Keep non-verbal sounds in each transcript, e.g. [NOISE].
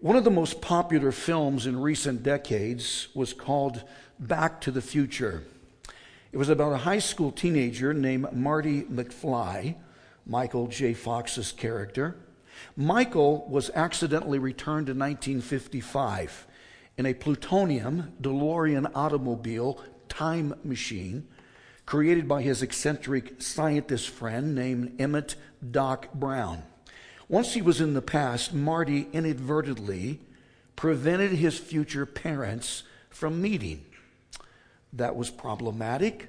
One of the most popular films in recent decades was called Back to the Future. It was about a high school teenager named Marty McFly, Michael J. Fox's character. Michael was accidentally returned in 1955 in a plutonium DeLorean automobile time machine created by his eccentric scientist friend named Emmett Doc Brown. Once he was in the past, Marty inadvertently prevented his future parents from meeting. That was problematic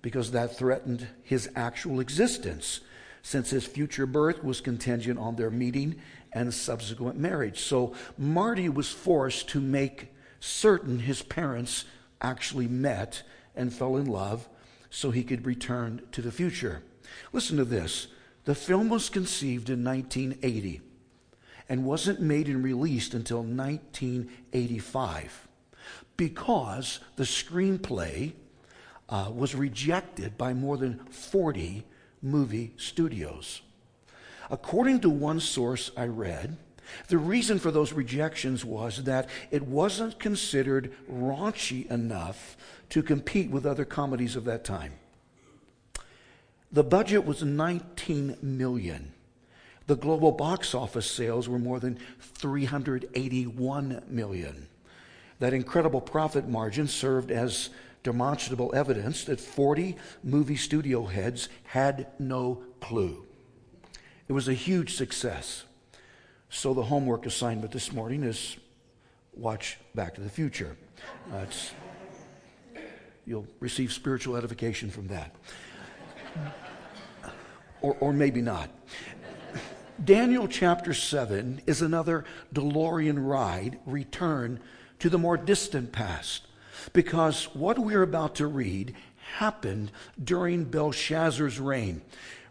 because that threatened his actual existence, since his future birth was contingent on their meeting and subsequent marriage. So Marty was forced to make certain his parents actually met and fell in love so he could return to the future. Listen to this the film was conceived in 1980 and wasn't made and released until 1985 because the screenplay uh, was rejected by more than 40 movie studios. According to one source I read, the reason for those rejections was that it wasn't considered raunchy enough to compete with other comedies of that time. The budget was 19 million. The global box office sales were more than 381 million. That incredible profit margin served as demonstrable evidence that 40 movie studio heads had no clue. It was a huge success. So the homework assignment this morning is watch Back to the Future. Uh, you'll receive spiritual edification from that or, or maybe not. Daniel chapter 7 is another DeLorean ride, return to the more distant past. Because what we're about to read happened during Belshazzar's reign.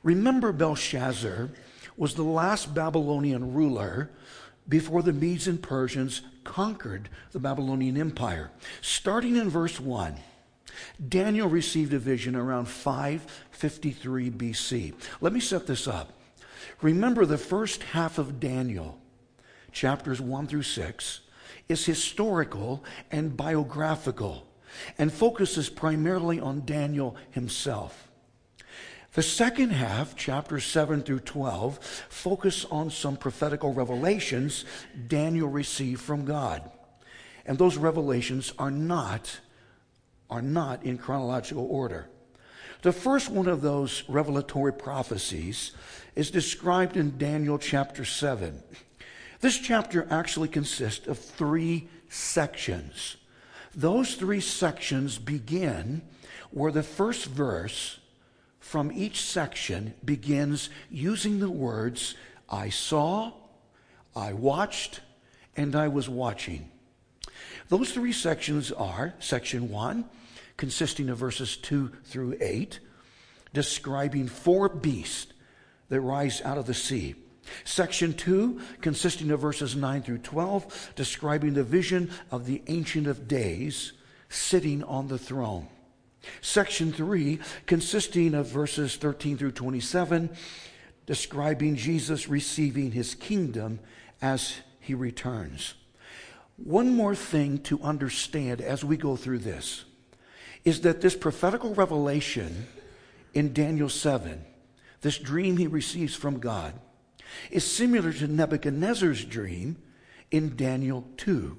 Remember, Belshazzar was the last Babylonian ruler before the Medes and Persians conquered the Babylonian Empire. Starting in verse 1, Daniel received a vision around 553 BC. Let me set this up. Remember, the first half of Daniel, chapters 1 through 6, is historical and biographical and focuses primarily on Daniel himself. The second half, chapters 7 through 12, focus on some prophetical revelations Daniel received from God. And those revelations are not are not in chronological order. The first one of those revelatory prophecies is described in Daniel chapter 7. This chapter actually consists of three sections. Those three sections begin where the first verse from each section begins using the words, I saw, I watched, and I was watching. Those three sections are section one, consisting of verses 2 through 8, describing four beasts that rise out of the sea. Section 2, consisting of verses 9 through 12, describing the vision of the Ancient of Days sitting on the throne. Section 3, consisting of verses 13 through 27, describing Jesus receiving his kingdom as he returns. One more thing to understand as we go through this is that this prophetical revelation in Daniel 7, this dream he receives from God, is similar to Nebuchadnezzar's dream in Daniel 2.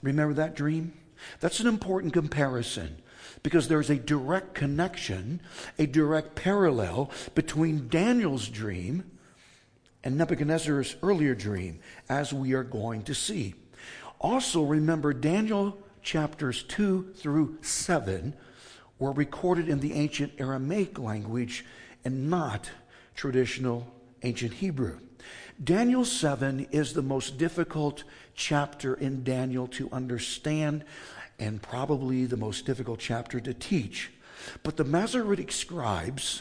Remember that dream? That's an important comparison because there's a direct connection, a direct parallel between Daniel's dream and Nebuchadnezzar's earlier dream, as we are going to see. Also, remember, Daniel chapters 2 through 7 were recorded in the ancient Aramaic language and not traditional ancient Hebrew. Daniel 7 is the most difficult chapter in Daniel to understand and probably the most difficult chapter to teach. But the Masoretic scribes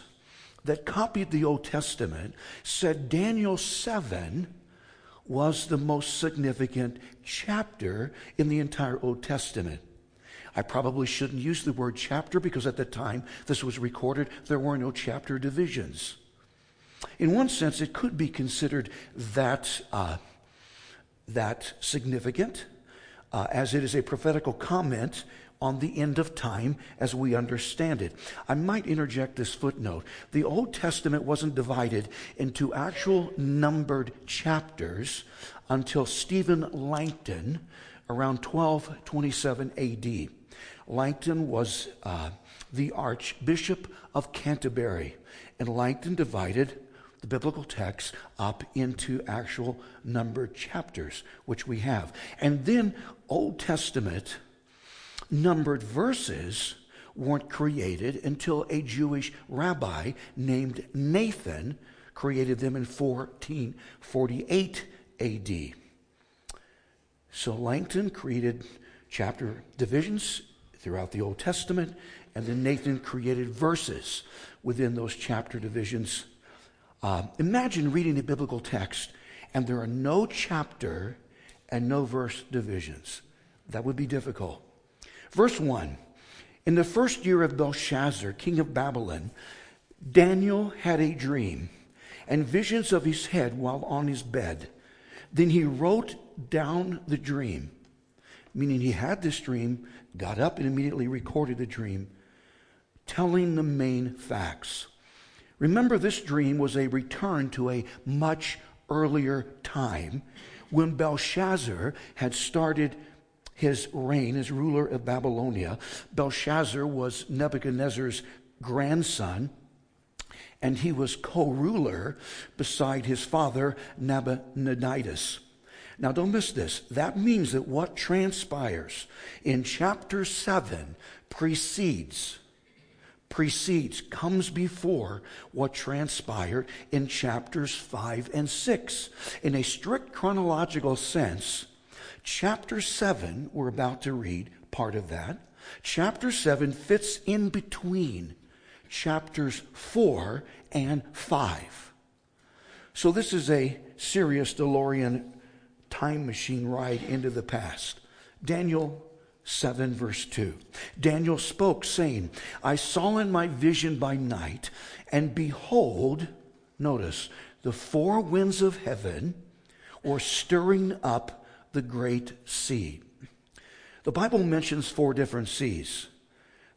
that copied the Old Testament said Daniel 7 was the most significant chapter in the entire Old Testament. I probably shouldn't use the word chapter because at the time this was recorded, there were no chapter divisions. In one sense, it could be considered that uh, that significant, uh, as it is a prophetical comment on the end of time as we understand it. I might interject this footnote. The Old Testament wasn't divided into actual numbered chapters until Stephen Langton around 1227 AD. Langton was uh, the Archbishop of Canterbury, and Langton divided the biblical text up into actual numbered chapters, which we have. And then Old Testament numbered verses weren't created until a Jewish rabbi named Nathan created them in 1448 AD. So Langton created chapter divisions throughout the Old Testament, and then Nathan created verses within those chapter divisions. Uh, imagine reading a biblical text and there are no chapter and no verse divisions. That would be difficult. Verse 1 In the first year of Belshazzar, king of Babylon, Daniel had a dream and visions of his head while on his bed. Then he wrote down the dream, meaning he had this dream, got up and immediately recorded the dream, telling the main facts. Remember, this dream was a return to a much earlier time when Belshazzar had started his reign as ruler of Babylonia. Belshazzar was Nebuchadnezzar's grandson, and he was co ruler beside his father, Nabonidus. Now, don't miss this. That means that what transpires in chapter 7 precedes, precedes, comes before what transpired in chapters 5 and 6. In a strict chronological sense, chapter 7, we're about to read part of that. Chapter 7 fits in between chapters 4 and 5. So, this is a serious DeLorean time machine ride into the past. Daniel 7, verse 2. Daniel spoke, saying, I saw in my vision by night, and behold, notice, the four winds of heaven were stirring up the great sea. The Bible mentions four different seas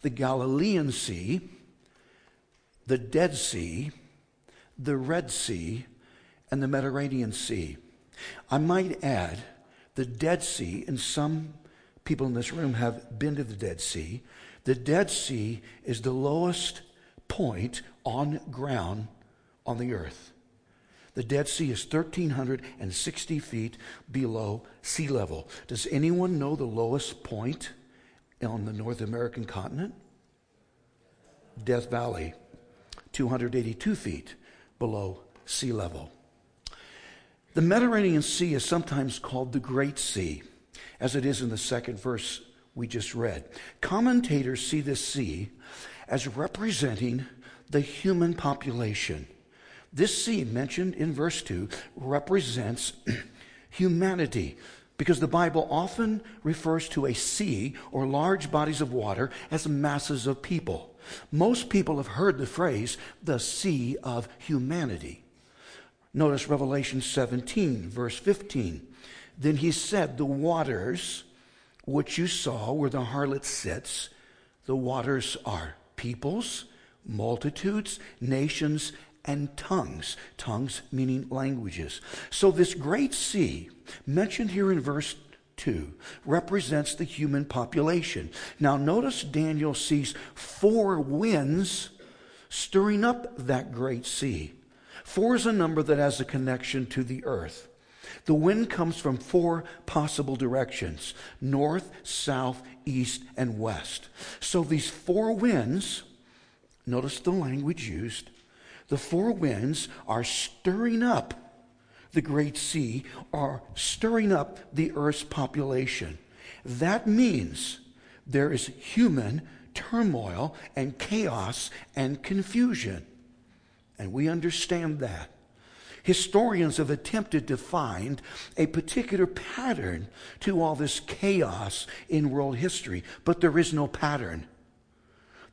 the Galilean Sea, the Dead Sea, the Red Sea, and the Mediterranean Sea. I might add, the Dead Sea, and some people in this room have been to the Dead Sea. The Dead Sea is the lowest point on ground on the earth. The Dead Sea is 1,360 feet below sea level. Does anyone know the lowest point on the North American continent? Death Valley, 282 feet below sea level. The Mediterranean Sea is sometimes called the Great Sea, as it is in the second verse we just read. Commentators see this sea as representing the human population. This sea, mentioned in verse 2, represents [CLEARS THROAT] humanity because the Bible often refers to a sea or large bodies of water as masses of people. Most people have heard the phrase, the sea of humanity. Notice Revelation 17, verse 15. Then he said, The waters which you saw where the harlot sits, the waters are peoples, multitudes, nations, and tongues. Tongues meaning languages. So this great sea, mentioned here in verse 2, represents the human population. Now notice Daniel sees four winds stirring up that great sea. Four is a number that has a connection to the earth. The wind comes from four possible directions north, south, east, and west. So these four winds, notice the language used, the four winds are stirring up the great sea, are stirring up the earth's population. That means there is human turmoil and chaos and confusion. And we understand that. Historians have attempted to find a particular pattern to all this chaos in world history, but there is no pattern.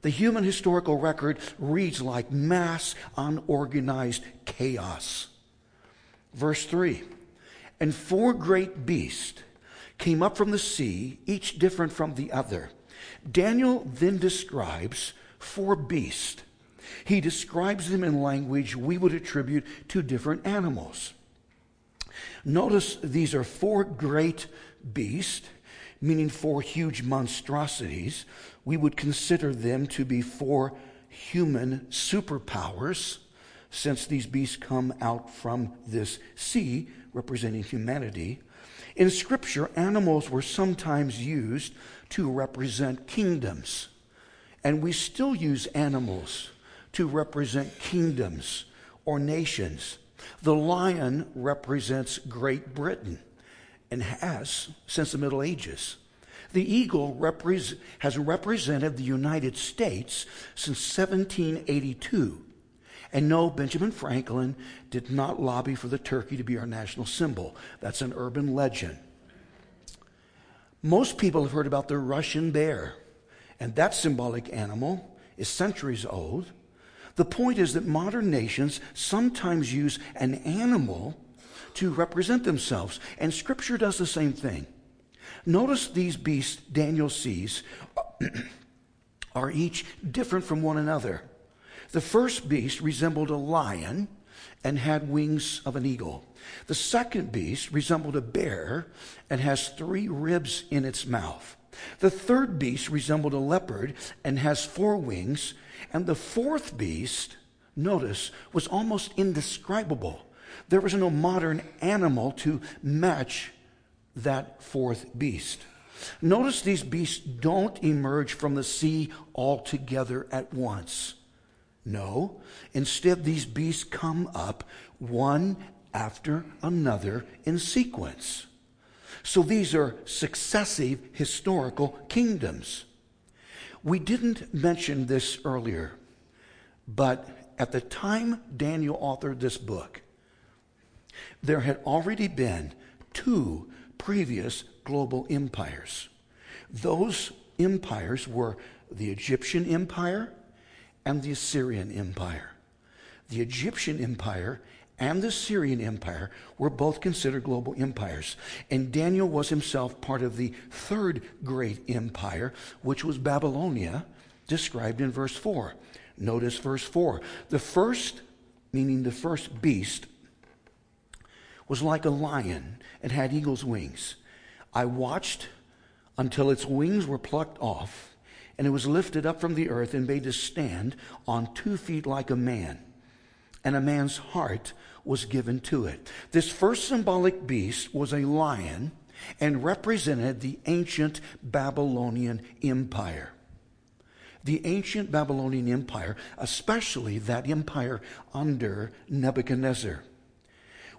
The human historical record reads like mass, unorganized chaos. Verse 3 And four great beasts came up from the sea, each different from the other. Daniel then describes four beasts. He describes them in language we would attribute to different animals. Notice these are four great beasts, meaning four huge monstrosities. We would consider them to be four human superpowers, since these beasts come out from this sea, representing humanity. In Scripture, animals were sometimes used to represent kingdoms, and we still use animals to represent kingdoms or nations. The lion represents Great Britain and has since the Middle Ages. The eagle repre- has represented the United States since 1782. And no, Benjamin Franklin did not lobby for the turkey to be our national symbol. That's an urban legend. Most people have heard about the Russian bear, and that symbolic animal is centuries old. The point is that modern nations sometimes use an animal to represent themselves, and Scripture does the same thing. Notice these beasts Daniel sees uh, [CLEARS THROAT] are each different from one another. The first beast resembled a lion and had wings of an eagle. The second beast resembled a bear and has three ribs in its mouth. The third beast resembled a leopard and has four wings and the fourth beast, notice, was almost indescribable. There was no modern animal to match that fourth beast. Notice these beasts don't emerge from the sea altogether at once. No, instead, these beasts come up one after another in sequence. So these are successive historical kingdoms. We didn't mention this earlier, but at the time Daniel authored this book, there had already been two previous global empires. Those empires were the Egyptian Empire and the Assyrian Empire. The Egyptian Empire and the Syrian Empire were both considered global empires. And Daniel was himself part of the third great empire, which was Babylonia, described in verse 4. Notice verse 4. The first, meaning the first beast, was like a lion and had eagle's wings. I watched until its wings were plucked off, and it was lifted up from the earth and made to stand on two feet like a man and a man's heart was given to it. This first symbolic beast was a lion and represented the ancient Babylonian Empire. The ancient Babylonian Empire, especially that empire under Nebuchadnezzar.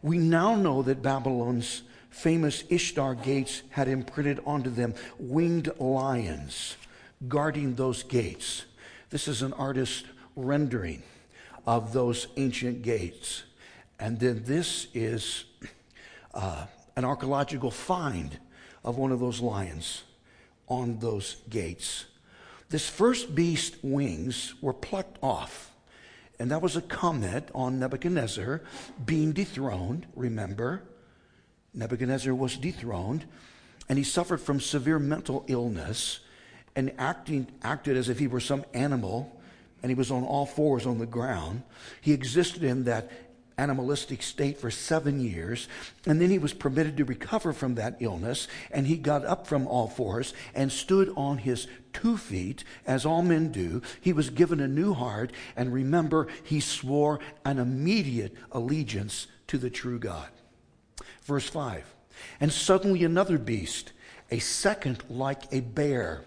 We now know that Babylon's famous Ishtar gates had imprinted onto them winged lions guarding those gates. This is an artist's rendering of those ancient gates. And then this is uh, an archaeological find of one of those lions on those gates. This first beast wings were plucked off. And that was a comment on Nebuchadnezzar being dethroned. Remember, Nebuchadnezzar was dethroned, and he suffered from severe mental illness and acting, acted as if he were some animal and he was on all fours on the ground. He existed in that animalistic state for seven years, and then he was permitted to recover from that illness, and he got up from all fours and stood on his two feet, as all men do. He was given a new heart, and remember, he swore an immediate allegiance to the true God. Verse 5 And suddenly another beast, a second like a bear,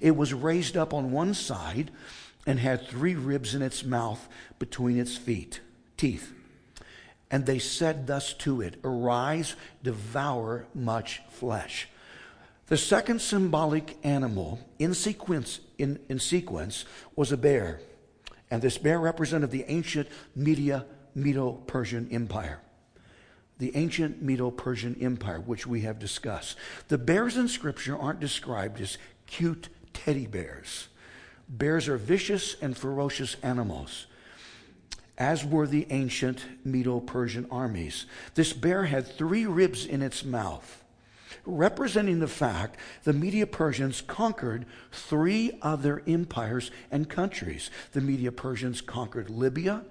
it was raised up on one side and had three ribs in its mouth between its feet, teeth. And they said thus to it, Arise, devour much flesh. The second symbolic animal in sequence, in, in sequence was a bear. And this bear represented the ancient Media Medo Persian Empire. The ancient Medo Persian Empire, which we have discussed. The bears in Scripture aren't described as cute teddy bears. Bears are vicious and ferocious animals. As were the ancient Medo Persian armies. This bear had three ribs in its mouth, representing the fact the Media Persians conquered three other empires and countries. The Media Persians conquered Libya,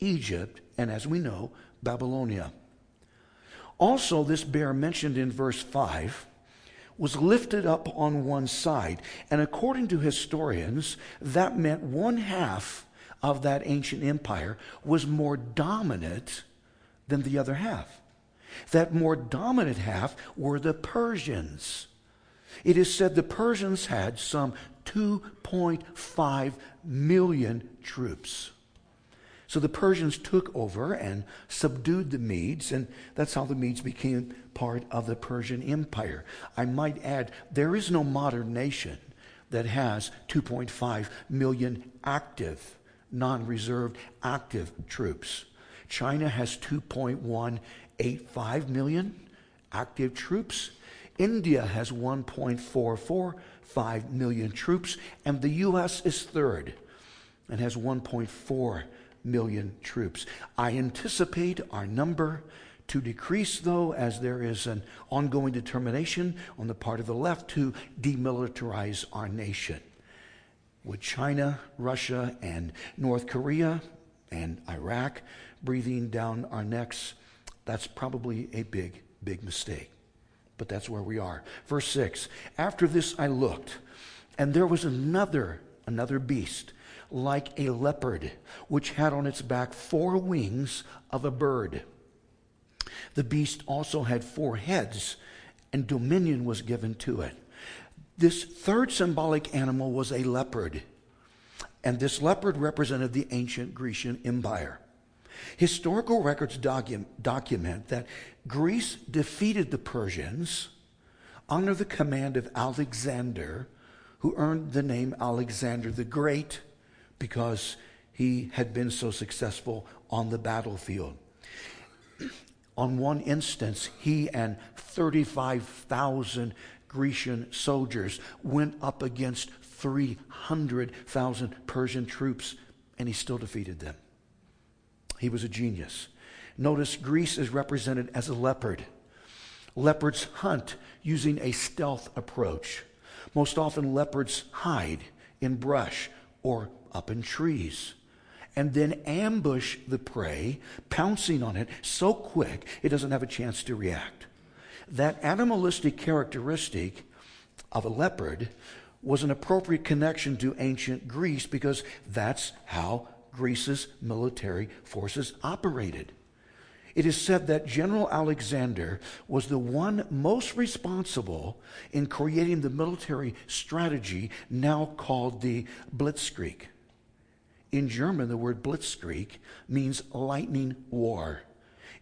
Egypt, and as we know, Babylonia. Also, this bear mentioned in verse 5 was lifted up on one side. And according to historians, that meant one half of that ancient empire was more dominant than the other half. That more dominant half were the Persians. It is said the Persians had some 2.5 million troops. So the Persians took over and subdued the Medes, and that's how the Medes became part of the Persian Empire. I might add, there is no modern nation that has 2.5 million active, non reserved active troops. China has 2.185 million active troops. India has 1.445 million troops, and the U.S. is third and has 1.4 million troops. I anticipate our number to decrease, though, as there is an ongoing determination on the part of the left to demilitarize our nation. With China, Russia, and North Korea and Iraq breathing down our necks, that's probably a big, big mistake. But that's where we are. Verse 6 After this I looked, and there was another, another beast like a leopard, which had on its back four wings of a bird. The beast also had four heads, and dominion was given to it. This third symbolic animal was a leopard, and this leopard represented the ancient Grecian Empire. Historical records docu- document that Greece defeated the Persians under the command of Alexander, who earned the name Alexander the Great because he had been so successful on the battlefield. On one instance, he and 35,000 Grecian soldiers went up against 300,000 Persian troops, and he still defeated them. He was a genius. Notice Greece is represented as a leopard. Leopards hunt using a stealth approach. Most often, leopards hide in brush or up in trees and then ambush the prey, pouncing on it so quick it doesn't have a chance to react. That animalistic characteristic of a leopard was an appropriate connection to ancient Greece because that's how Greece's military forces operated. It is said that General Alexander was the one most responsible in creating the military strategy now called the Blitzkrieg. In German, the word Blitzkrieg means lightning war.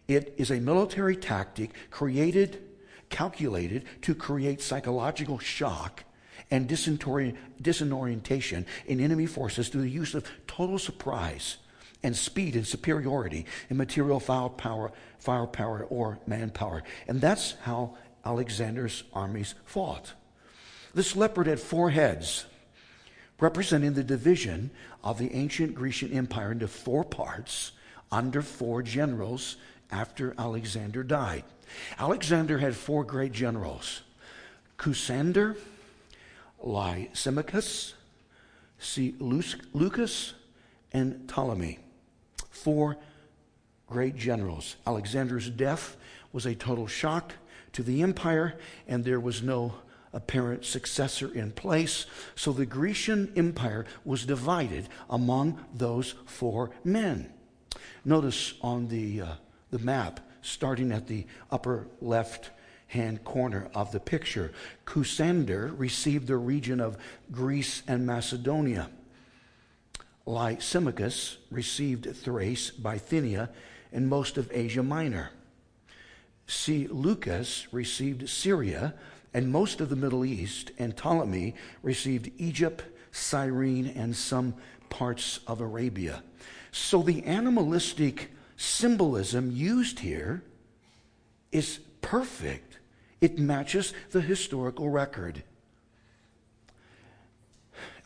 It is a military tactic created, calculated to create psychological shock and disorientation in enemy forces through the use of total surprise and speed and superiority in material firepower, firepower or manpower. And that's how Alexander's armies fought. This leopard had four heads representing the division of the ancient Grecian Empire into four parts under four generals after Alexander died. Alexander had four great generals Cassander, Lysimachus, Lucus, and Ptolemy. Four great generals. Alexander's death was a total shock to the empire, and there was no apparent successor in place. So the Grecian Empire was divided among those four men. Notice on the, uh, the map, starting at the upper left hand corner of the picture, Cassander received the region of Greece and Macedonia. Lysimachus received Thrace, Bithynia, and most of Asia Minor. C. Seleucus received Syria, and most of the Middle East, and Ptolemy received Egypt, Cyrene, and some parts of Arabia. So the animalistic symbolism used here is perfect. It matches the historical record.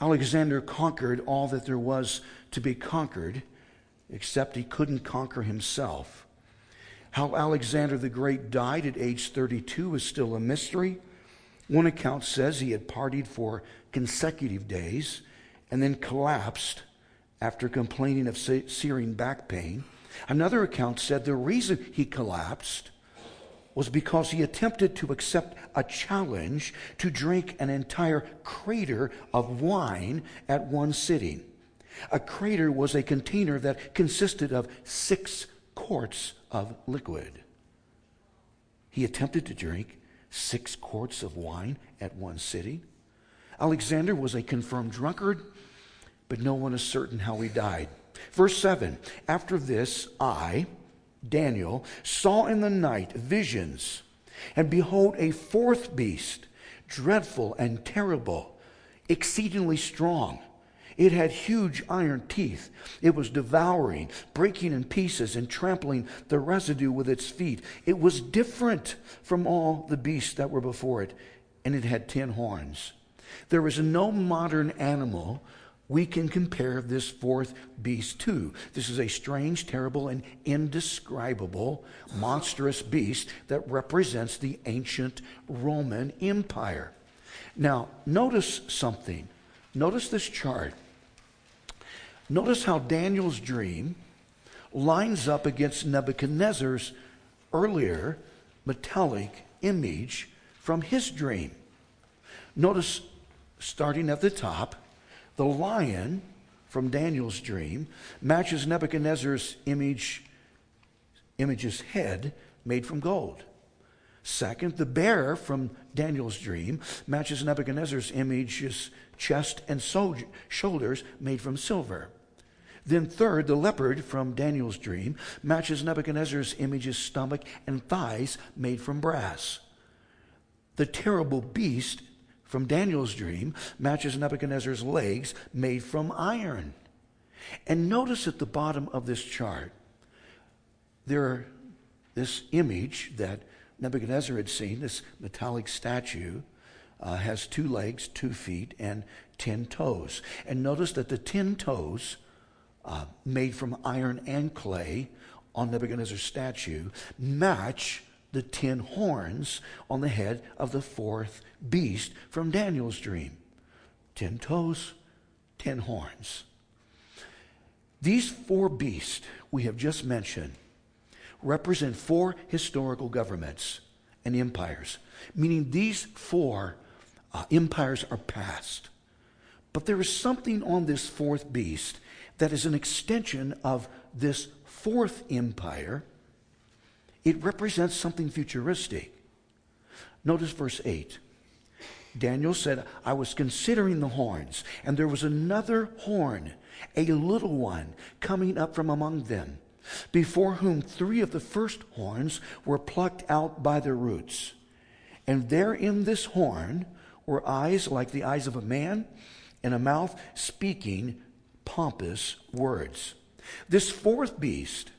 Alexander conquered all that there was to be conquered except he couldn't conquer himself. How Alexander the Great died at age 32 is still a mystery. One account says he had partied for consecutive days and then collapsed after complaining of searing back pain. Another account said the reason he collapsed was because he attempted to accept a challenge to drink an entire crater of wine at one sitting. A crater was a container that consisted of six quarts of liquid. He attempted to drink six quarts of wine at one sitting. Alexander was a confirmed drunkard, but no one is certain how he died. Verse 7 After this, I, Daniel, saw in the night visions, and behold, a fourth beast, dreadful and terrible, exceedingly strong. It had huge iron teeth. It was devouring, breaking in pieces, and trampling the residue with its feet. It was different from all the beasts that were before it, and it had ten horns. There is no modern animal we can compare this fourth beast to. This is a strange, terrible, and indescribable, monstrous beast that represents the ancient Roman Empire. Now, notice something. Notice this chart. Notice how Daniel's dream lines up against Nebuchadnezzar's earlier metallic image from his dream. Notice, starting at the top, the lion from Daniel's dream matches Nebuchadnezzar's image, image's head made from gold. Second, the bear from Daniel's dream matches Nebuchadnezzar's image's chest and shoulders made from silver. Then, third, the leopard from Daniel's dream matches Nebuchadnezzar's image's stomach and thighs made from brass. The terrible beast from Daniel's dream matches Nebuchadnezzar's legs made from iron. And notice at the bottom of this chart, there are this image that Nebuchadnezzar had seen, this metallic statue, uh, has two legs, two feet, and ten toes. And notice that the ten toes, uh, made from iron and clay on Nebuchadnezzar's statue, match the ten horns on the head of the fourth beast from Daniel's dream. Ten toes, ten horns. These four beasts we have just mentioned represent four historical governments and empires, meaning these four uh, empires are past. But there is something on this fourth beast that is an extension of this fourth empire it represents something futuristic. Notice verse 8. Daniel said, I was considering the horns, and there was another horn, a little one, coming up from among them, before whom three of the first horns were plucked out by their roots. And there in this horn were eyes like the eyes of a man, and a mouth speaking pompous words. This fourth beast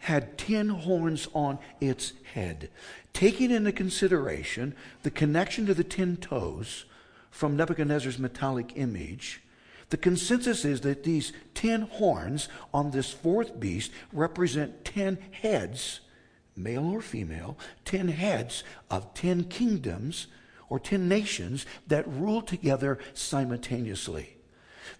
had ten horns on its head. Taking into consideration the connection to the ten toes from Nebuchadnezzar's metallic image, the consensus is that these ten horns on this fourth beast represent ten heads, male or female, ten heads of ten kingdoms or ten nations that rule together simultaneously.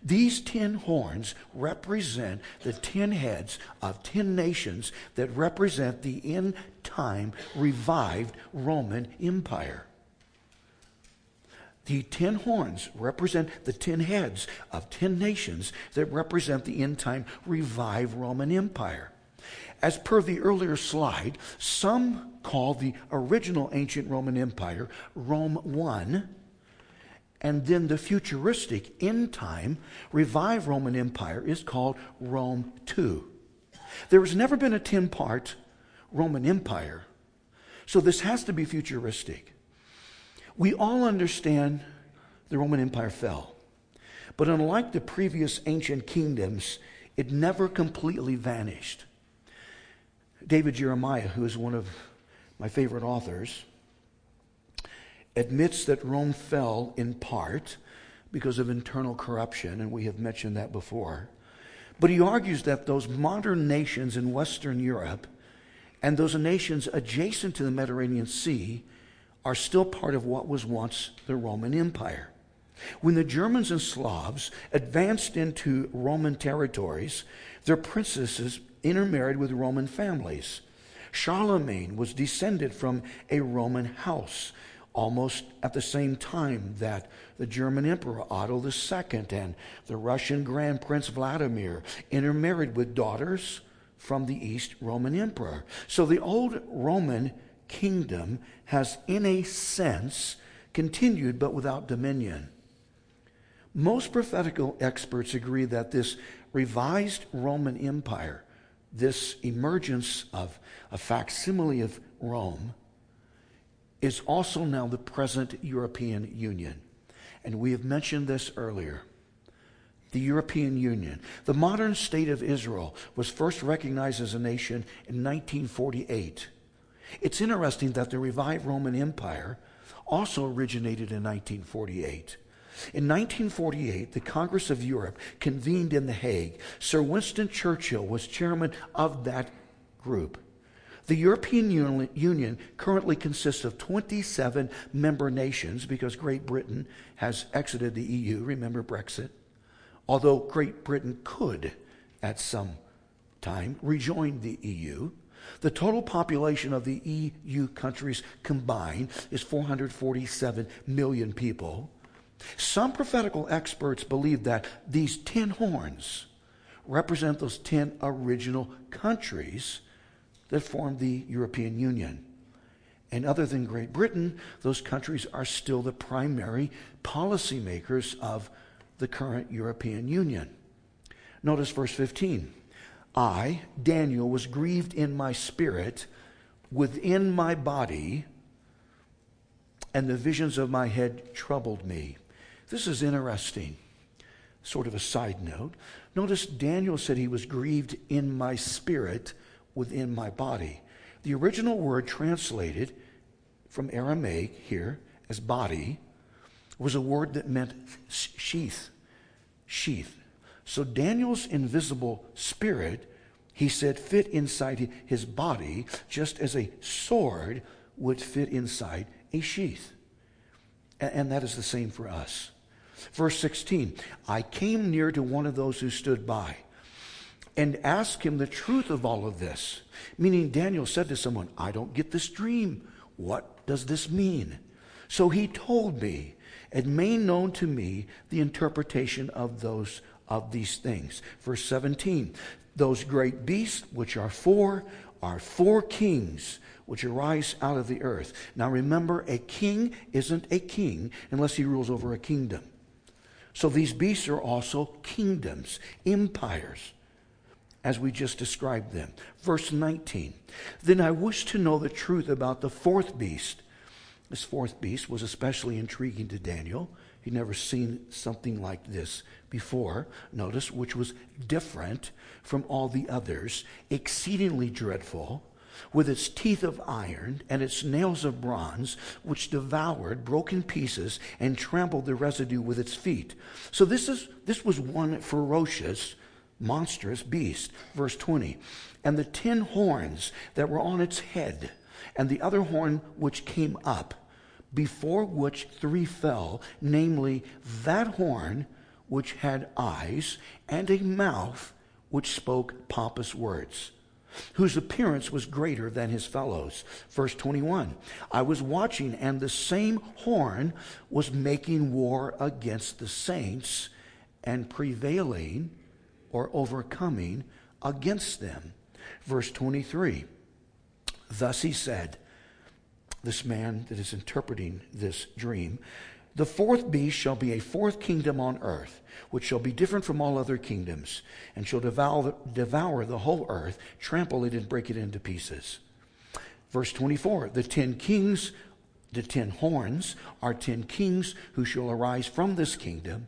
These ten horns represent the ten heads of ten nations that represent the end time revived Roman Empire. The ten horns represent the ten heads of ten nations that represent the end time revived Roman Empire. As per the earlier slide, some call the original ancient Roman Empire Rome 1 and then the futuristic end time revived Roman Empire is called Rome II. There has never been a 10 part Roman Empire, so this has to be futuristic. We all understand the Roman Empire fell, but unlike the previous ancient kingdoms, it never completely vanished. David Jeremiah, who is one of my favorite authors, admits that Rome fell in part because of internal corruption, and we have mentioned that before. But he argues that those modern nations in Western Europe and those nations adjacent to the Mediterranean Sea are still part of what was once the Roman Empire. When the Germans and Slavs advanced into Roman territories, their princesses intermarried with Roman families. Charlemagne was descended from a Roman house almost at the same time that the German Emperor Otto II and the Russian Grand Prince Vladimir intermarried with daughters from the East Roman Emperor. So the old Roman kingdom has, in a sense, continued but without dominion. Most prophetical experts agree that this revised Roman Empire, this emergence of a facsimile of Rome, is also now the present European Union. And we have mentioned this earlier. The European Union. The modern state of Israel was first recognized as a nation in 1948. It's interesting that the revived Roman Empire also originated in 1948. In 1948, the Congress of Europe convened in The Hague. Sir Winston Churchill was chairman of that group. The European Union currently consists of 27 member nations because Great Britain has exited the EU. Remember Brexit? Although Great Britain could, at some time, rejoin the EU. The total population of the EU countries combined is 447 million people. Some prophetical experts believe that these 10 horns represent those 10 original countries that formed the European Union. And other than Great Britain, those countries are still the primary policymakers of the current European Union. Notice verse 15. I, Daniel, was grieved in my spirit within my body, and the visions of my head troubled me. This is interesting. Sort of a side note. Notice Daniel said he was grieved in my spirit within my body. The original word translated from Aramaic here as body was a word that meant sheath. Sheath. So Daniel's invisible spirit, he said, fit inside his body just as a sword would fit inside a sheath. And that is the same for us. Verse 16 I came near to one of those who stood by and ask him the truth of all of this. Meaning, Daniel said to someone, I don't get this dream. What does this mean? So he told me and made known to me the interpretation of those of these things. Verse 17 Those great beasts which are four are four kings which arise out of the earth. Now remember, a king isn't a king unless he rules over a kingdom. So these beasts are also kingdoms, empires as we just described them. Verse 19 Then I wish to know the truth about the fourth beast. This fourth beast was especially intriguing to Daniel. He'd never seen something like this before, notice, which was different from all the others, exceedingly dreadful, with its teeth of iron and its nails of bronze, which devoured, broke in pieces, and trampled the residue with its feet. So this, is, this was one ferocious monstrous beast. Verse 20. And the ten horns that were on its head, and the other horn which came up, before which three fell, namely that horn which had eyes and a mouth which spoke pompous words, whose appearance was greater than his fellows. Verse 21 I was watching, and the same horn was making war against the saints and prevailing or overcoming against them. Verse 23 Thus he said, this man that is interpreting this dream, the fourth beast shall be a fourth kingdom on earth, which shall be different from all other kingdoms, and shall devour, devour the whole earth, trample it, and break it into pieces. Verse 24 The ten kings, the ten horns, are ten kings who shall arise from this kingdom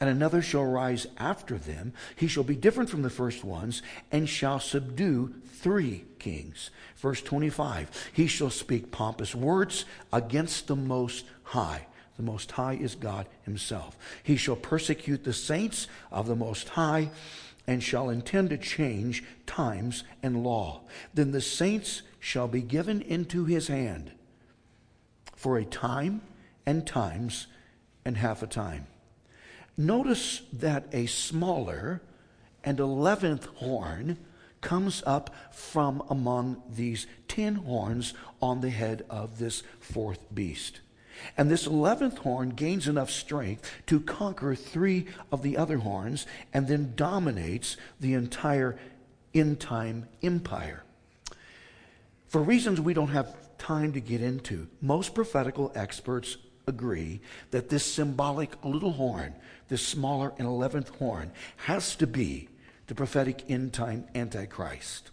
and another shall rise after them. He shall be different from the first ones, and shall subdue three kings. Verse 25 He shall speak pompous words against the Most High. The Most High is God Himself. He shall persecute the saints of the Most High and shall intend to change times and law. Then the saints shall be given into his hand for a time and times and half a time. Notice that a smaller and eleventh horn comes up from among these ten horns on the head of this fourth beast. And this eleventh horn gains enough strength to conquer three of the other horns and then dominates the entire end time empire. For reasons we don't have time to get into, most prophetical experts agree that this symbolic little horn, this smaller and eleventh horn, has to be the prophetic end time Antichrist.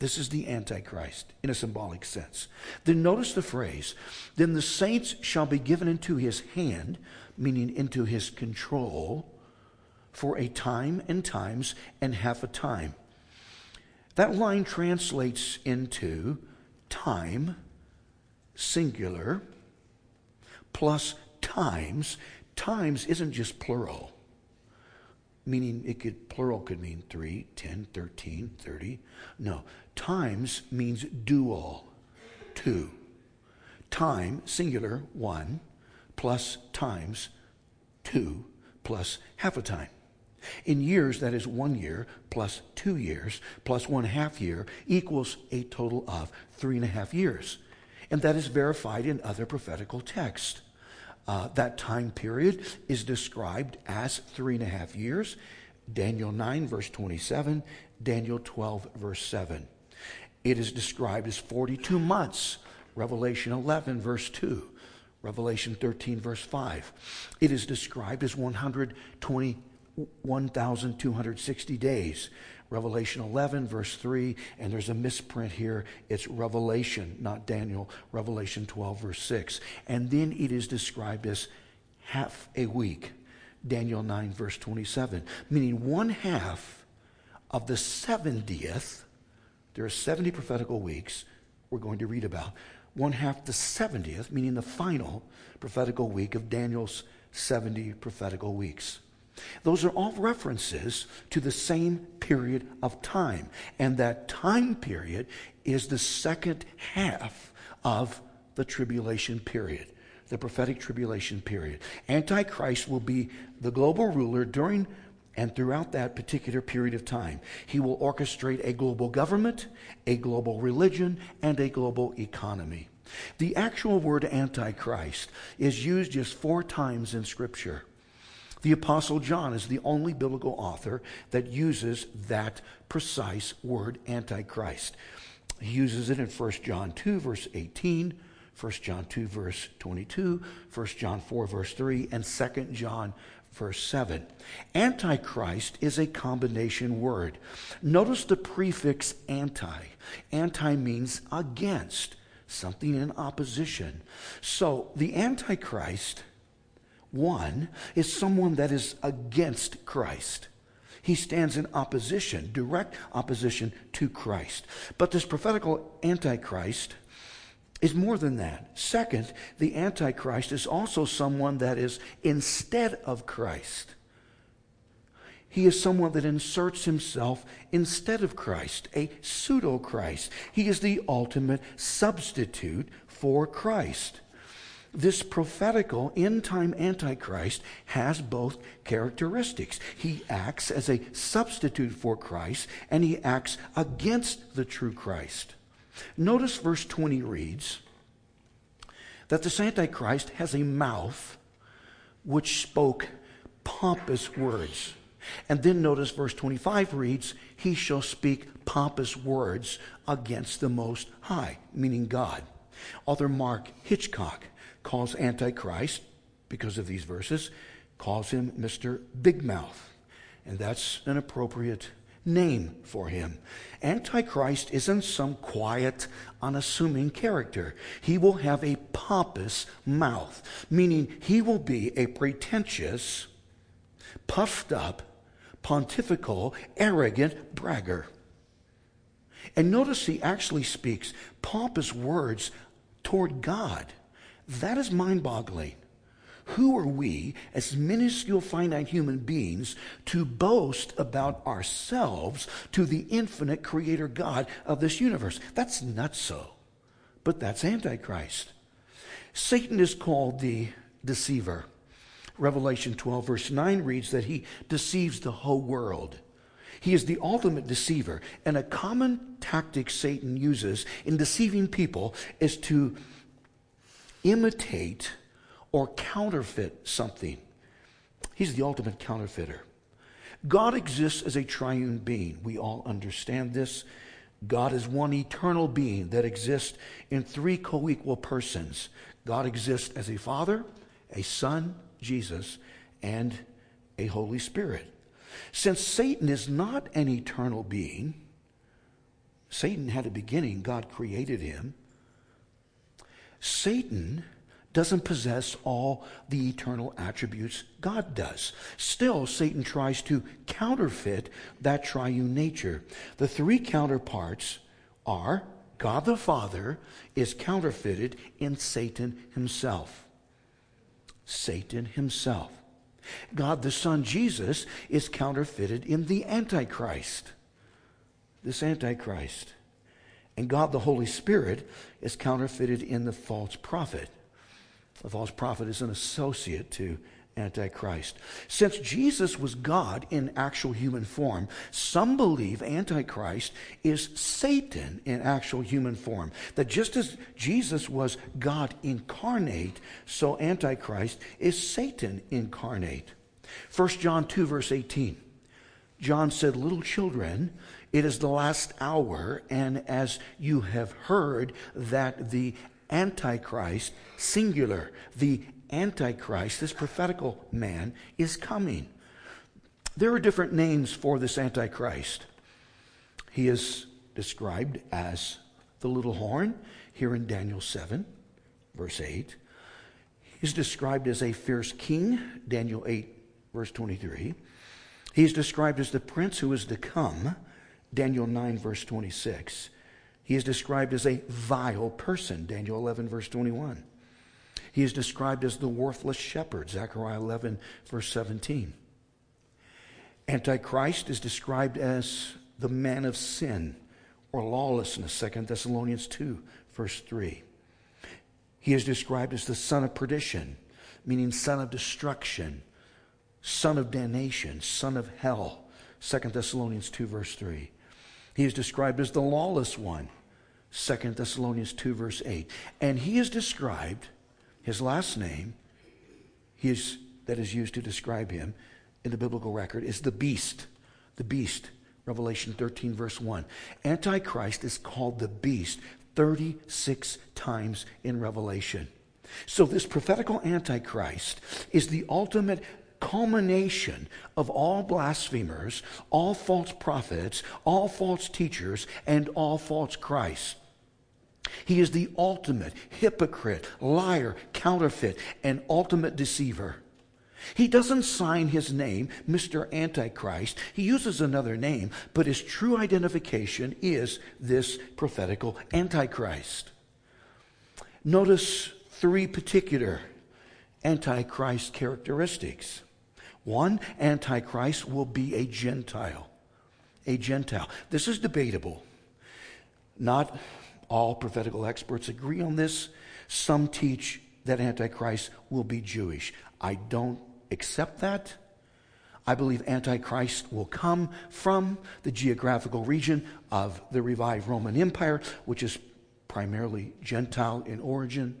This is the Antichrist in a symbolic sense. Then notice the phrase, then the saints shall be given into his hand, meaning into his control, for a time and times and half a time. That line translates into time, singular, plus times. Times isn't just plural. Meaning it could plural could mean 3 10 13 30 no times means dual two. Time singular one plus times two plus half a time. In years that is one year plus two years plus one half year equals a total of three and a half years and that is verified in other prophetical texts uh, that time period is described as three and a half years. Daniel 9, verse 27, Daniel 12, verse 7. It is described as 42 months. Revelation 11, verse 2. Revelation 13, verse 5. It is described as 120, 1,260 days. Revelation 11, verse 3, and there's a misprint here. It's Revelation, not Daniel. Revelation 12, verse 6. And then it is described as half a week. Daniel 9, verse 27, meaning one half of the 70th. There are 70 prophetical weeks we're going to read about. One half the 70th, meaning the final prophetical week of Daniel's 70 prophetical weeks. Those are all references to the same period of time. And that time period is the second half of the tribulation period, the prophetic tribulation period. Antichrist will be the global ruler during and throughout that particular period of time. He will orchestrate a global government, a global religion, and a global economy. The actual word Antichrist is used just four times in Scripture. The Apostle John is the only biblical author that uses that precise word, Antichrist. He uses it in 1 John 2, verse 18, 1 John 2, verse 22, 1 John 4, verse 3, and 2 John, verse 7. Antichrist is a combination word. Notice the prefix anti. Anti means against, something in opposition. So the Antichrist one is someone that is against Christ. He stands in opposition, direct opposition to Christ. But this prophetical Antichrist is more than that. Second, the Antichrist is also someone that is instead of Christ. He is someone that inserts himself instead of Christ, a pseudo Christ. He is the ultimate substitute for Christ this prophetical end time Antichrist has both characteristics. He acts as a substitute for Christ, and he acts against the true Christ. Notice verse 20 reads that this Antichrist has a mouth which spoke pompous words. And then notice verse 25 reads, He shall speak pompous words against the Most High, meaning God. Author Mark Hitchcock calls Antichrist, because of these verses, calls him Mr. Big Mouth. And that's an appropriate name for him. Antichrist isn't some quiet, unassuming character. He will have a pompous mouth, meaning he will be a pretentious, puffed up, pontifical, arrogant bragger. And notice he actually speaks pompous words toward God. That is mind boggling. Who are we, as minuscule, finite human beings, to boast about ourselves to the infinite creator God of this universe? That's not so. But that's Antichrist. Satan is called the deceiver. Revelation 12, verse 9 reads that he deceives the whole world. He is the ultimate deceiver. And a common tactic Satan uses in deceiving people is to imitate or counterfeit something. He's the ultimate counterfeiter. God exists as a triune being. We all understand this. God is one eternal being that exists in three co equal persons. God exists as a Father, a Son, Jesus, and a Holy Spirit. Since Satan is not an eternal being, Satan had a beginning, God created him. Satan doesn't possess all the eternal attributes God does. Still, Satan tries to counterfeit that triune nature. The three counterparts are God the Father is counterfeited in Satan himself. Satan himself. God the Son, Jesus, is counterfeited in the Antichrist. This Antichrist. And God the Holy Spirit is counterfeited in the false prophet. The false prophet is an associate to Antichrist. Since Jesus was God in actual human form, some believe Antichrist is Satan in actual human form. That just as Jesus was God incarnate, so Antichrist is Satan incarnate. 1 John 2, verse 18. John said, Little children, it is the last hour, and as you have heard that the Antichrist, singular, the Antichrist, this prophetical man, is coming. There are different names for this Antichrist. He is described as the little horn here in Daniel 7, verse 8. He's described as a fierce king, Daniel 8, verse 23. He's described as the prince who is to come, Daniel 9, verse 26. He is described as a vile person, Daniel 11, verse 21. He is described as the worthless shepherd, Zechariah 11, verse 17. Antichrist is described as the man of sin or lawlessness, 2 Thessalonians 2, verse 3. He is described as the son of perdition, meaning son of destruction, son of damnation, son of hell, 2 Thessalonians 2, verse 3. He is described as the lawless one, 2 Thessalonians 2, verse 8. And he is described his last name, he is, that is used to describe him in the biblical record, is the beast. The beast. Revelation 13, verse 1. Antichrist is called the beast 36 times in Revelation. So, this prophetical Antichrist is the ultimate culmination of all blasphemers, all false prophets, all false teachers, and all false Christs. He is the ultimate hypocrite, liar, counterfeit, and ultimate deceiver. He doesn't sign his name, Mr. Antichrist. He uses another name, but his true identification is this prophetical Antichrist. Notice three particular Antichrist characteristics. One, Antichrist will be a Gentile. A Gentile. This is debatable. Not all prophetical experts agree on this. Some teach that Antichrist will be Jewish. I don't accept that. I believe Antichrist will come from the geographical region of the revived Roman Empire, which is primarily Gentile in origin.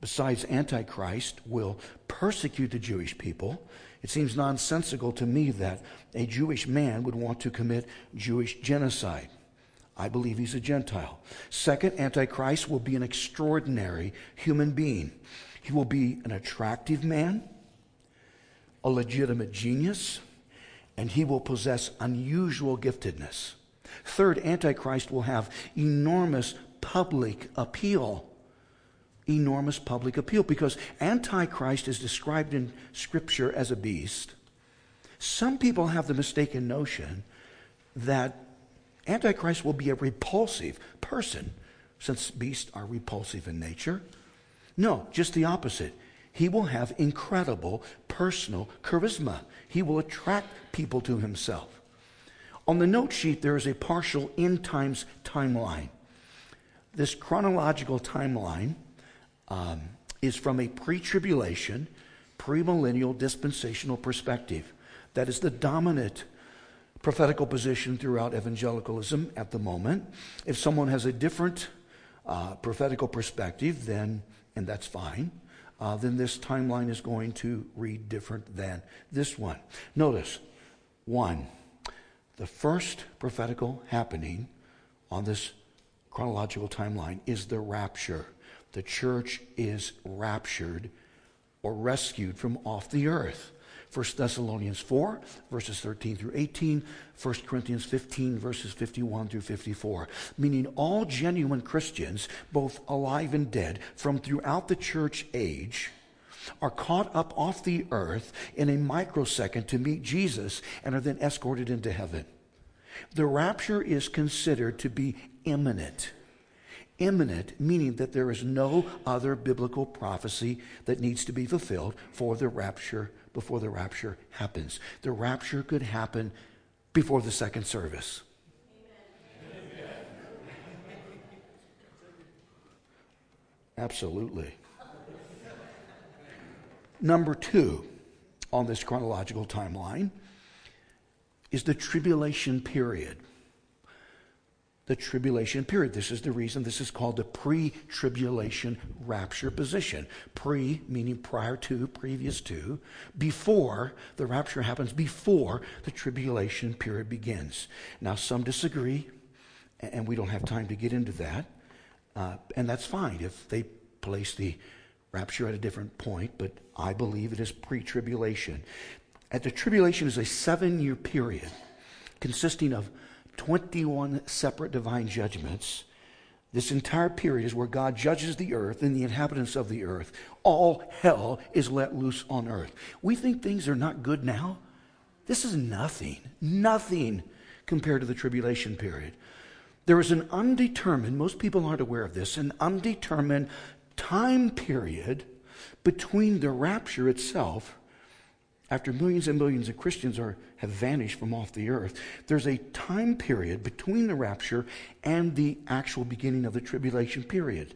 Besides, Antichrist will persecute the Jewish people. It seems nonsensical to me that a Jewish man would want to commit Jewish genocide. I believe he's a Gentile. Second, Antichrist will be an extraordinary human being. He will be an attractive man, a legitimate genius, and he will possess unusual giftedness. Third, Antichrist will have enormous public appeal. Enormous public appeal because Antichrist is described in Scripture as a beast. Some people have the mistaken notion that Antichrist will be a repulsive person, since beasts are repulsive in nature. No, just the opposite. he will have incredible personal charisma. He will attract people to himself. On the note sheet, there is a partial end times timeline. This chronological timeline um, is from a pre tribulation, premillennial dispensational perspective. That is the dominant prophetical position throughout evangelicalism at the moment. If someone has a different uh, prophetical perspective, then, and that's fine, uh, then this timeline is going to read different than this one. Notice, one, the first prophetical happening on this chronological timeline is the rapture. The church is raptured or rescued from off the earth. 1 Thessalonians 4, verses 13 through 18, 1 Corinthians 15, verses 51 through 54. Meaning all genuine Christians, both alive and dead, from throughout the church age, are caught up off the earth in a microsecond to meet Jesus and are then escorted into heaven. The rapture is considered to be imminent. Imminent, meaning that there is no other biblical prophecy that needs to be fulfilled for the rapture before the rapture happens. The rapture could happen before the second service. Absolutely. Number two on this chronological timeline is the tribulation period the tribulation period. This is the reason this is called the pre tribulation rapture position. Pre meaning prior to, previous to, before the rapture happens, before the tribulation period begins. Now, some disagree, and we don't have time to get into that. Uh, and that's fine if they place the rapture at a different point, but I believe it is pre tribulation. At the tribulation is a seven year period consisting of 21 separate divine judgments. This entire period is where God judges the earth and the inhabitants of the earth. All hell is let loose on earth. We think things are not good now. This is nothing, nothing compared to the tribulation period. There is an undetermined, most people aren't aware of this, an undetermined time period between the rapture itself after millions and millions of Christians are, have vanished from off the earth, there's a time period between the rapture and the actual beginning of the tribulation period.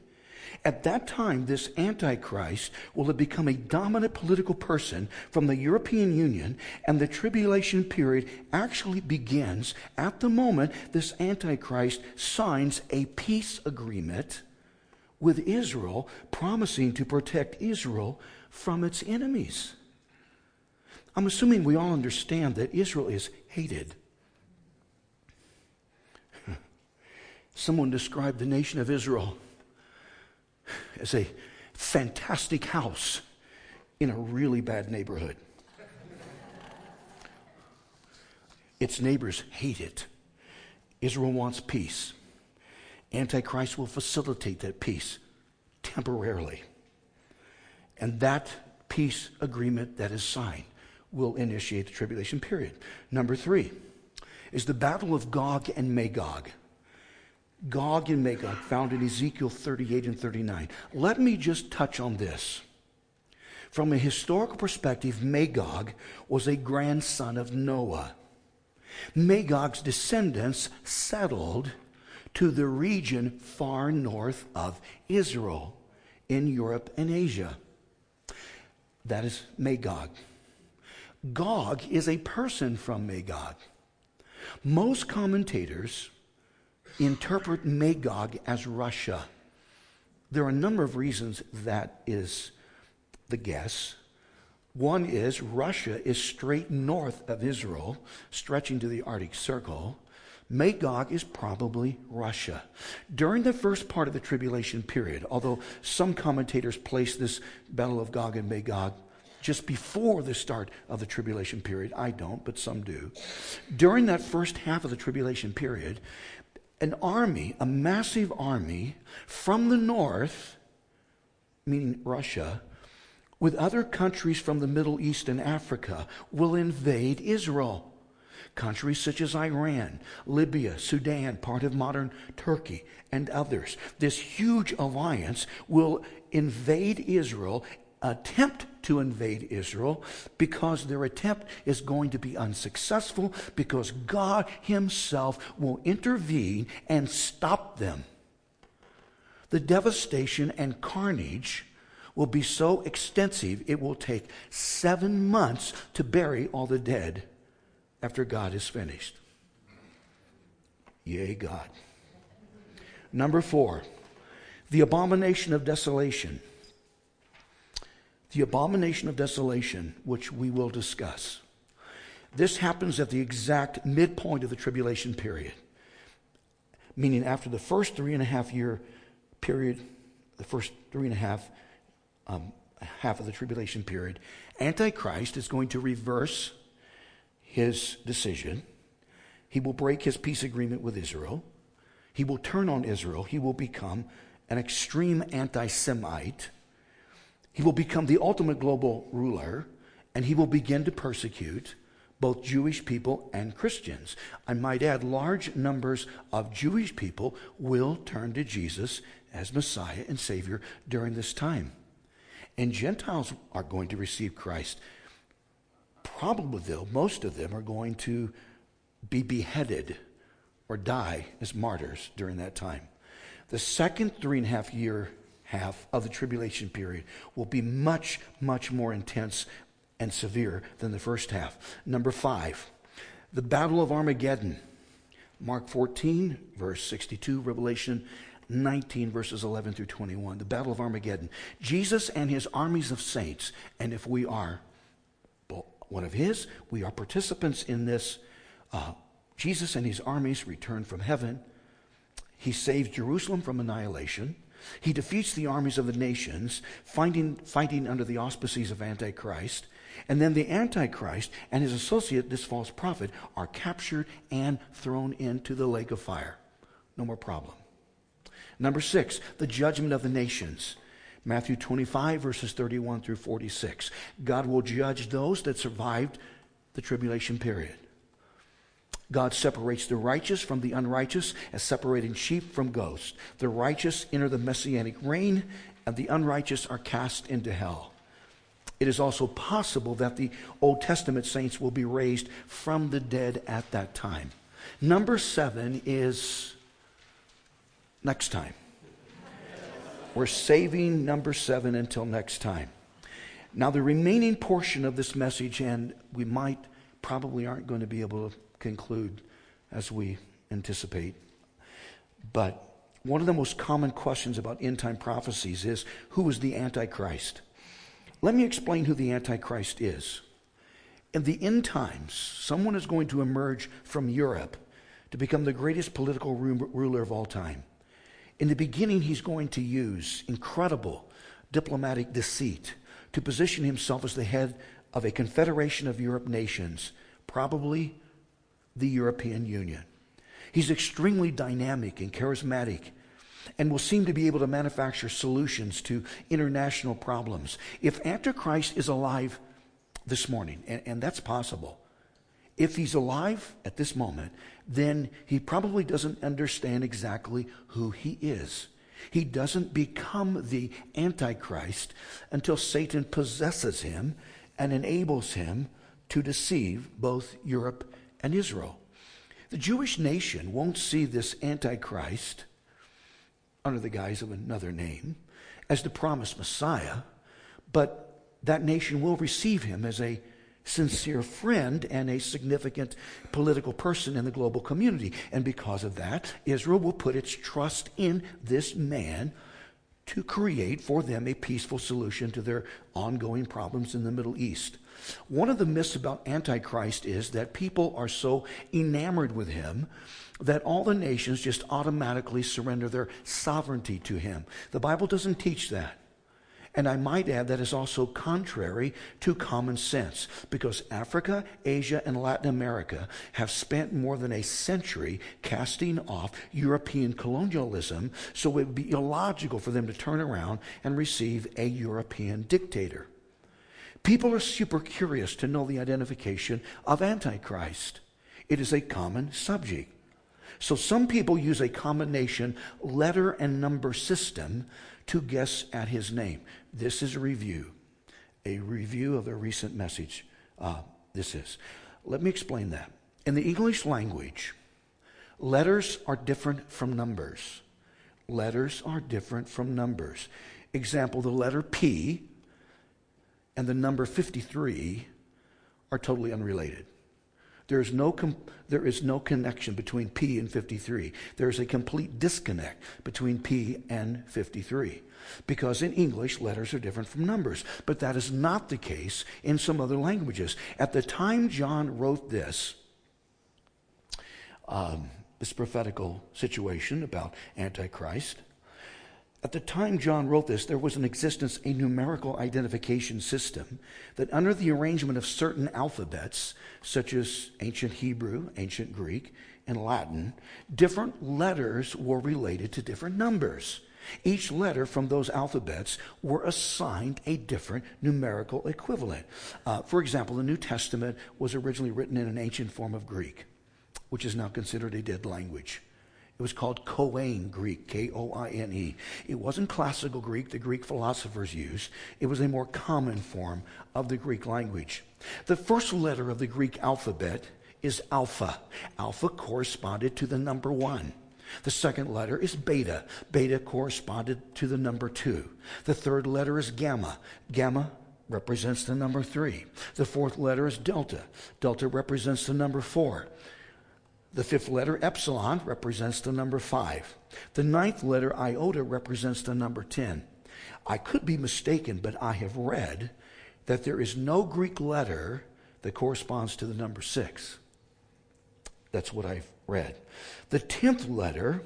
At that time, this Antichrist will have become a dominant political person from the European Union, and the tribulation period actually begins at the moment this Antichrist signs a peace agreement with Israel, promising to protect Israel from its enemies. I'm assuming we all understand that Israel is hated. [LAUGHS] Someone described the nation of Israel as a fantastic house in a really bad neighborhood. its neighbors hate it. Israel wants peace. Antichrist will facilitate that peace temporarily. And that peace agreement that is signed will initiate the tribulation period. Number three is the battle of Gog and Magog. Gog and Magog, found in Ezekiel 38 and 39. Let me just touch on this. From a historical perspective, Magog was a grandson of Noah. Magog's descendants settled to the region far north of Israel in Europe and Asia. That is Magog. Gog is a person from Magog. Most commentators interpret Magog as Russia. There are a number of reasons that is the guess. One is Russia is straight north of Israel, stretching to the Arctic Circle. Magog is probably Russia. During the first part of the tribulation period, although some commentators place this Battle of Gog and Magog just before the start of the tribulation period. I don't, but some do. During that first half of the tribulation period, an army, a massive army from the north, meaning Russia, with other countries from the Middle East and Africa, will invade Israel. Countries such as Iran, Libya, Sudan, part of modern Turkey, and others. This huge alliance will invade Israel attempt to invade Israel because their attempt is going to be unsuccessful because God Himself will intervene and stop them. The devastation and carnage will be so extensive it will take seven months to bury all the dead after God is finished. Yea, God. Number four, the abomination of desolation. The abomination of desolation, which we will discuss. This happens at the exact midpoint of the tribulation period, meaning after the first three and a half year period, the first three and a half um, half of the tribulation period, Antichrist is going to reverse his decision. He will break his peace agreement with Israel. He will turn on Israel. He will become an extreme anti Semite. He will become the ultimate global ruler, and he will begin to persecute both Jewish people and Christians. I might add, large numbers of Jewish people will turn to Jesus as Messiah and Savior during this time. And Gentiles are going to receive Christ. Probably, though, most of them are going to be beheaded or die as martyrs during that time. The second three and a half year half of the tribulation period will be much, much more intense and severe than the first half. Number five, the Battle of Armageddon. Mark 14, verse 62, Revelation 19, verses 11 through 21, the Battle of Armageddon. Jesus and his armies of saints, and if we are one of his, we are participants in this. Uh, Jesus and his armies return from heaven. He saves Jerusalem from annihilation. He defeats the armies of the nations, fighting under the auspices of Antichrist. And then the Antichrist and his associate, this false prophet, are captured and thrown into the lake of fire. No more problem. Number six, the judgment of the nations. Matthew 25, verses 31 through 46. God will judge those that survived the tribulation period. God separates the righteous from the unrighteous as separating sheep from goats. The righteous enter the messianic reign, and the unrighteous are cast into hell. It is also possible that the Old Testament saints will be raised from the dead at that time. Number seven is next time. We're saving number seven until next time. Now, the remaining portion of this message, and we might probably aren't going to be able to conclude as we anticipate, but one of the most common questions about end time prophecies is who is the Antichrist? Let me explain who the Antichrist is. In the end times, someone is going to emerge from Europe to become the greatest political ruler of all time. In the beginning, he's going to use incredible diplomatic deceit to position himself as the head of a confederation of Europe nations, probably the European Union. He's extremely dynamic and charismatic and will seem to be able to manufacture solutions to international problems. If Antichrist is alive this morning, and, and that's possible, if he's alive at this moment, then he probably doesn't understand exactly who he is. He doesn't become the Antichrist until Satan possesses him and enables him to deceive both Europe and Israel. The Jewish nation won't see this Antichrist under the guise of another name as the promised Messiah, but that nation will receive him as a sincere friend and a significant political person in the global community. And because of that, Israel will put its trust in this man to create for them a peaceful solution to their ongoing problems in the Middle East. One of the myths about Antichrist is that people are so enamored with him that all the nations just automatically surrender their sovereignty to him. The Bible doesn't teach that. And I might add that is also contrary to common sense because Africa, Asia, and Latin America have spent more than a century casting off European colonialism, so it would be illogical for them to turn around and receive a European dictator. People are super curious to know the identification of Antichrist. It is a common subject. So some people use a combination letter and number system to guess at his name. This is a review. a review of a recent message. Uh, this is. Let me explain that. In the English language, letters are different from numbers. Letters are different from numbers. Example the letter P and the number 53 are totally unrelated. There is no, com- there is no connection between P and 53. There is a complete disconnect between P and 53. Because in English, letters are different from numbers. But that is not the case in some other languages. At the time John wrote this, um, this prophetical situation about Antichrist, at the time John wrote this, there was in existence a numerical identification system that, under the arrangement of certain alphabets, such as ancient Hebrew, ancient Greek, and Latin, different letters were related to different numbers. Each letter from those alphabets were assigned a different numerical equivalent. Uh, for example, the New Testament was originally written in an ancient form of Greek, which is now considered a dead language. It was called Koine Greek, K O I N E. It wasn't classical Greek the Greek philosophers used, it was a more common form of the Greek language. The first letter of the Greek alphabet is alpha. Alpha corresponded to the number one. The second letter is beta. Beta corresponded to the number two. The third letter is gamma. Gamma represents the number three. The fourth letter is delta. Delta represents the number four. The fifth letter, epsilon, represents the number five. The ninth letter, iota, represents the number 10. I could be mistaken, but I have read that there is no Greek letter that corresponds to the number six. That's what I've read. The tenth letter,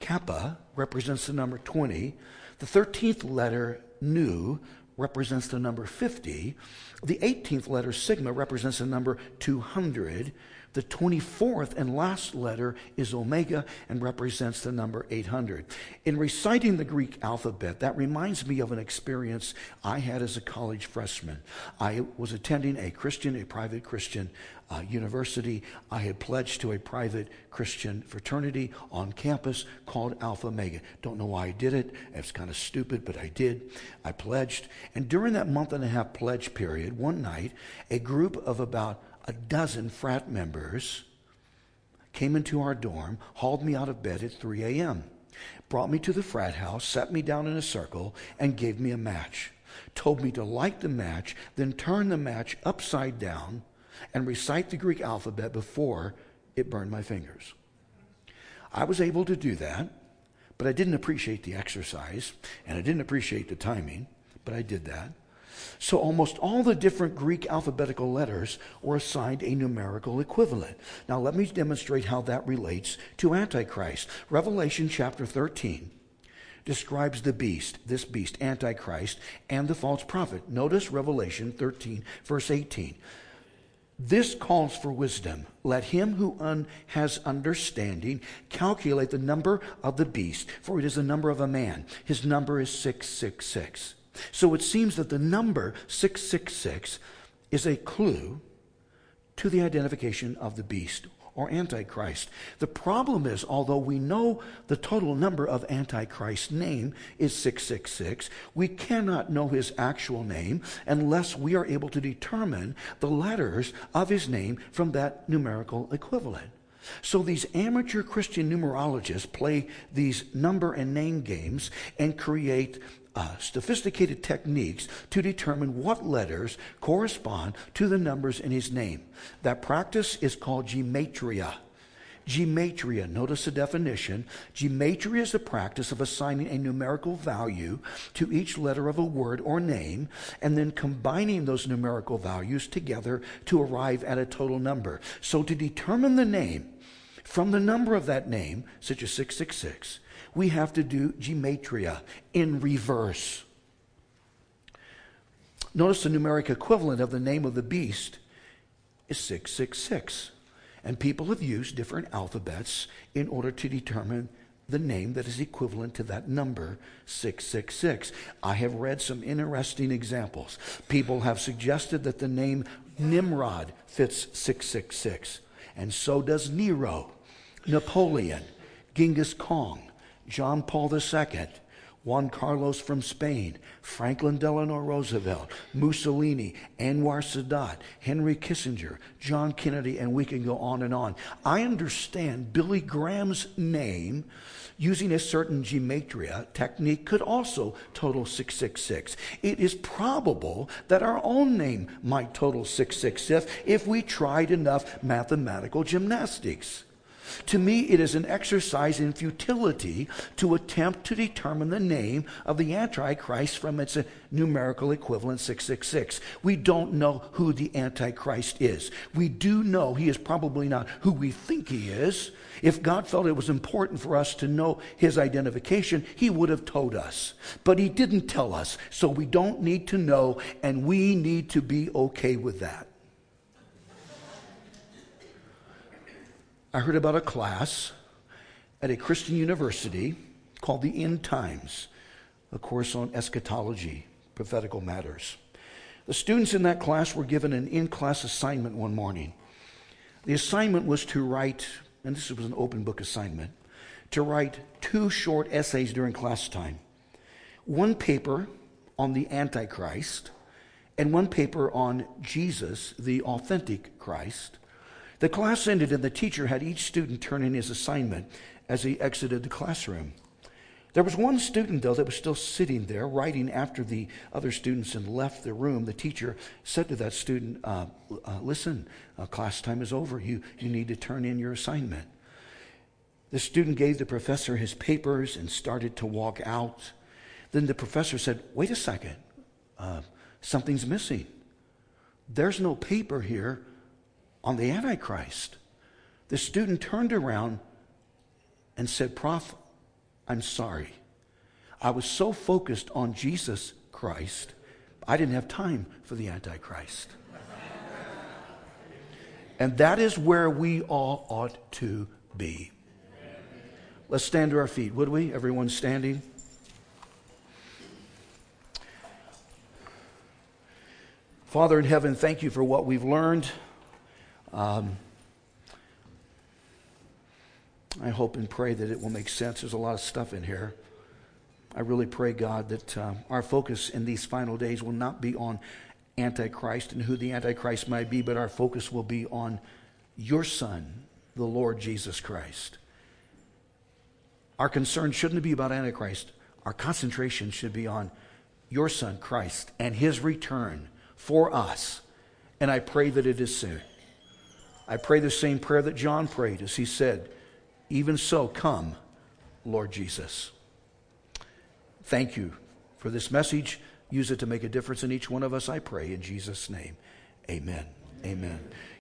kappa, represents the number 20. The 13th letter, nu, represents the number 50. The 18th letter, sigma, represents the number 200. The 24th and last letter is omega and represents the number 800. In reciting the Greek alphabet, that reminds me of an experience I had as a college freshman. I was attending a Christian, a private Christian uh, university. I had pledged to a private Christian fraternity on campus called Alpha Omega. Don't know why I did it. It's kind of stupid, but I did. I pledged. And during that month and a half pledge period, one night, a group of about a dozen frat members came into our dorm, hauled me out of bed at 3 a.m., brought me to the frat house, sat me down in a circle, and gave me a match. Told me to light the match, then turn the match upside down and recite the Greek alphabet before it burned my fingers. I was able to do that, but I didn't appreciate the exercise and I didn't appreciate the timing, but I did that. So almost all the different Greek alphabetical letters were assigned a numerical equivalent. Now let me demonstrate how that relates to Antichrist. Revelation chapter 13 describes the beast, this beast, Antichrist, and the false prophet. Notice Revelation 13, verse 18. This calls for wisdom. Let him who un- has understanding calculate the number of the beast, for it is the number of a man. His number is 666. So it seems that the number 666 is a clue to the identification of the beast or Antichrist. The problem is, although we know the total number of Antichrist's name is 666, we cannot know his actual name unless we are able to determine the letters of his name from that numerical equivalent. So these amateur Christian numerologists play these number and name games and create uh, sophisticated techniques to determine what letters correspond to the numbers in his name. That practice is called gematria. Gematria, notice the definition. Gematria is the practice of assigning a numerical value to each letter of a word or name and then combining those numerical values together to arrive at a total number. So to determine the name from the number of that name, such as 666, we have to do gematria in reverse. Notice the numeric equivalent of the name of the beast is 666. And people have used different alphabets in order to determine the name that is equivalent to that number, 666. I have read some interesting examples. People have suggested that the name Nimrod fits 666, and so does Nero, Napoleon, Genghis Khan, John Paul II, Juan Carlos from Spain, Franklin Delano Roosevelt, Mussolini, Anwar Sadat, Henry Kissinger, John Kennedy, and we can go on and on. I understand Billy Graham's name using a certain gematria technique could also total 666. It is probable that our own name might total 666 if we tried enough mathematical gymnastics. To me, it is an exercise in futility to attempt to determine the name of the Antichrist from its numerical equivalent 666. We don't know who the Antichrist is. We do know he is probably not who we think he is. If God felt it was important for us to know his identification, he would have told us. But he didn't tell us, so we don't need to know, and we need to be okay with that. I heard about a class at a Christian university called the End Times, a course on eschatology, prophetical matters. The students in that class were given an in class assignment one morning. The assignment was to write, and this was an open book assignment, to write two short essays during class time. One paper on the Antichrist, and one paper on Jesus, the authentic Christ, the class ended, and the teacher had each student turn in his assignment as he exited the classroom. There was one student, though, that was still sitting there writing after the other students and left the room. The teacher said to that student, uh, uh, Listen, uh, class time is over. You, you need to turn in your assignment. The student gave the professor his papers and started to walk out. Then the professor said, Wait a second, uh, something's missing. There's no paper here on the Antichrist. The student turned around and said, Prof, I'm sorry. I was so focused on Jesus Christ, I didn't have time for the Antichrist. and that is where we all ought to be. Let's stand to our feet, would we? Everyone standing. Father in heaven, thank you for what we've learned. Um, I hope and pray that it will make sense. There's a lot of stuff in here. I really pray, God, that uh, our focus in these final days will not be on Antichrist and who the Antichrist might be, but our focus will be on your Son, the Lord Jesus Christ. Our concern shouldn't be about Antichrist. Our concentration should be on your Son, Christ, and his return for us. And I pray that it is soon. I pray the same prayer that John prayed as he said, Even so, come, Lord Jesus. Thank you for this message. Use it to make a difference in each one of us, I pray, in Jesus' name. Amen. Amen.